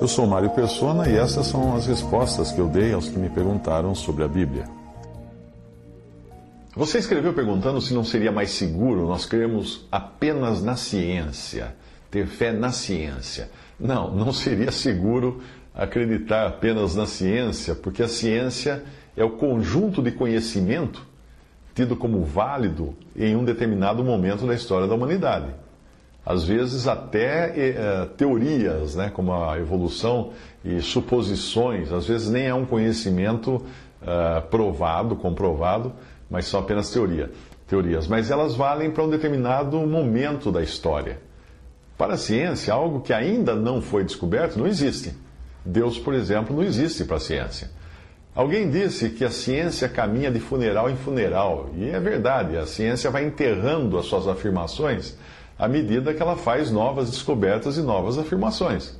Eu sou Mário Persona e essas são as respostas que eu dei aos que me perguntaram sobre a Bíblia. Você escreveu perguntando se não seria mais seguro nós crermos apenas na ciência, ter fé na ciência. Não, não seria seguro acreditar apenas na ciência, porque a ciência é o conjunto de conhecimento tido como válido em um determinado momento da história da humanidade. Às vezes, até eh, teorias, né, como a evolução e suposições, às vezes nem é um conhecimento eh, provado, comprovado, mas são apenas teoria, teorias. Mas elas valem para um determinado momento da história. Para a ciência, algo que ainda não foi descoberto não existe. Deus, por exemplo, não existe para a ciência. Alguém disse que a ciência caminha de funeral em funeral, e é verdade, a ciência vai enterrando as suas afirmações à medida que ela faz novas descobertas e novas afirmações.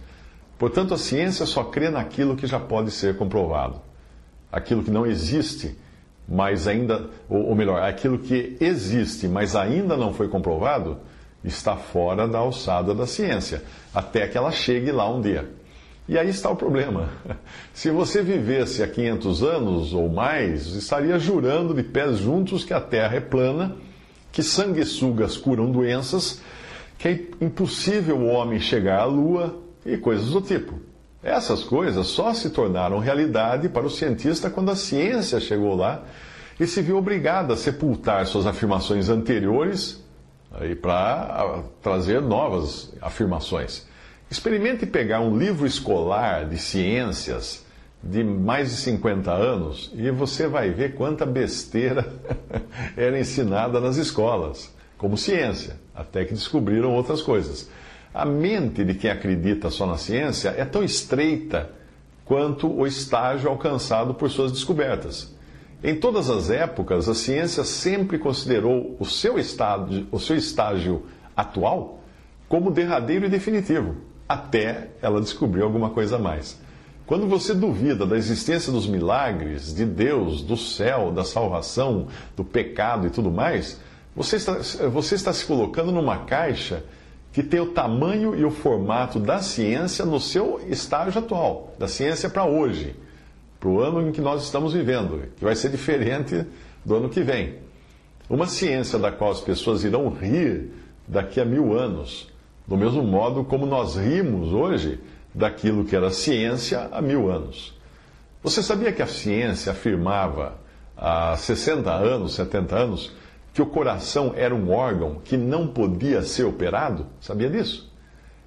Portanto, a ciência só crê naquilo que já pode ser comprovado. Aquilo que não existe, mas ainda, ou melhor, aquilo que existe, mas ainda não foi comprovado, está fora da alçada da ciência, até que ela chegue lá um dia. E aí está o problema. Se você vivesse há 500 anos ou mais, estaria jurando de pés juntos que a Terra é plana, que sanguessugas curam doenças, que é impossível o homem chegar à Lua e coisas do tipo. Essas coisas só se tornaram realidade para o cientista quando a ciência chegou lá e se viu obrigada a sepultar suas afirmações anteriores para trazer novas afirmações. Experimente pegar um livro escolar de ciências de mais de 50 anos e você vai ver quanta besteira era ensinada nas escolas, como ciência, até que descobriram outras coisas. A mente de quem acredita só na ciência é tão estreita quanto o estágio alcançado por suas descobertas. Em todas as épocas, a ciência sempre considerou o seu, estágio, o seu estágio atual como derradeiro e definitivo até ela descobrir alguma coisa a mais. Quando você duvida da existência dos milagres, de Deus, do céu, da salvação, do pecado e tudo mais, você está, você está se colocando numa caixa que tem o tamanho e o formato da ciência no seu estágio atual, da ciência para hoje, para o ano em que nós estamos vivendo, que vai ser diferente do ano que vem. Uma ciência da qual as pessoas irão rir daqui a mil anos do mesmo modo como nós rimos hoje daquilo que era ciência há mil anos. Você sabia que a ciência afirmava há 60 anos, 70 anos, que o coração era um órgão que não podia ser operado? Sabia disso?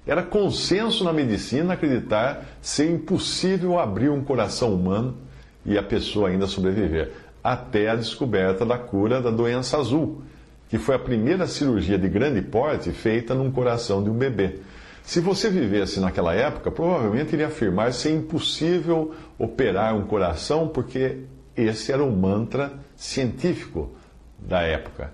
Era consenso na medicina acreditar ser impossível abrir um coração humano e a pessoa ainda sobreviver, até a descoberta da cura da doença azul, que foi a primeira cirurgia de grande porte feita num coração de um bebê. Se você vivesse naquela época, provavelmente iria afirmar ser impossível operar um coração, porque esse era o mantra científico da época.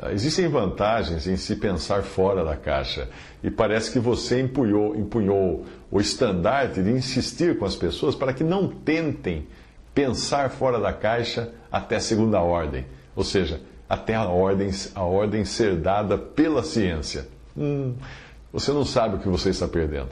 Ah, existem vantagens em se pensar fora da caixa, e parece que você empunhou, empunhou o estandarte de insistir com as pessoas para que não tentem pensar fora da caixa até segunda ordem. Ou seja, até a ordem, a ordem ser dada pela ciência. Hum, você não sabe o que você está perdendo.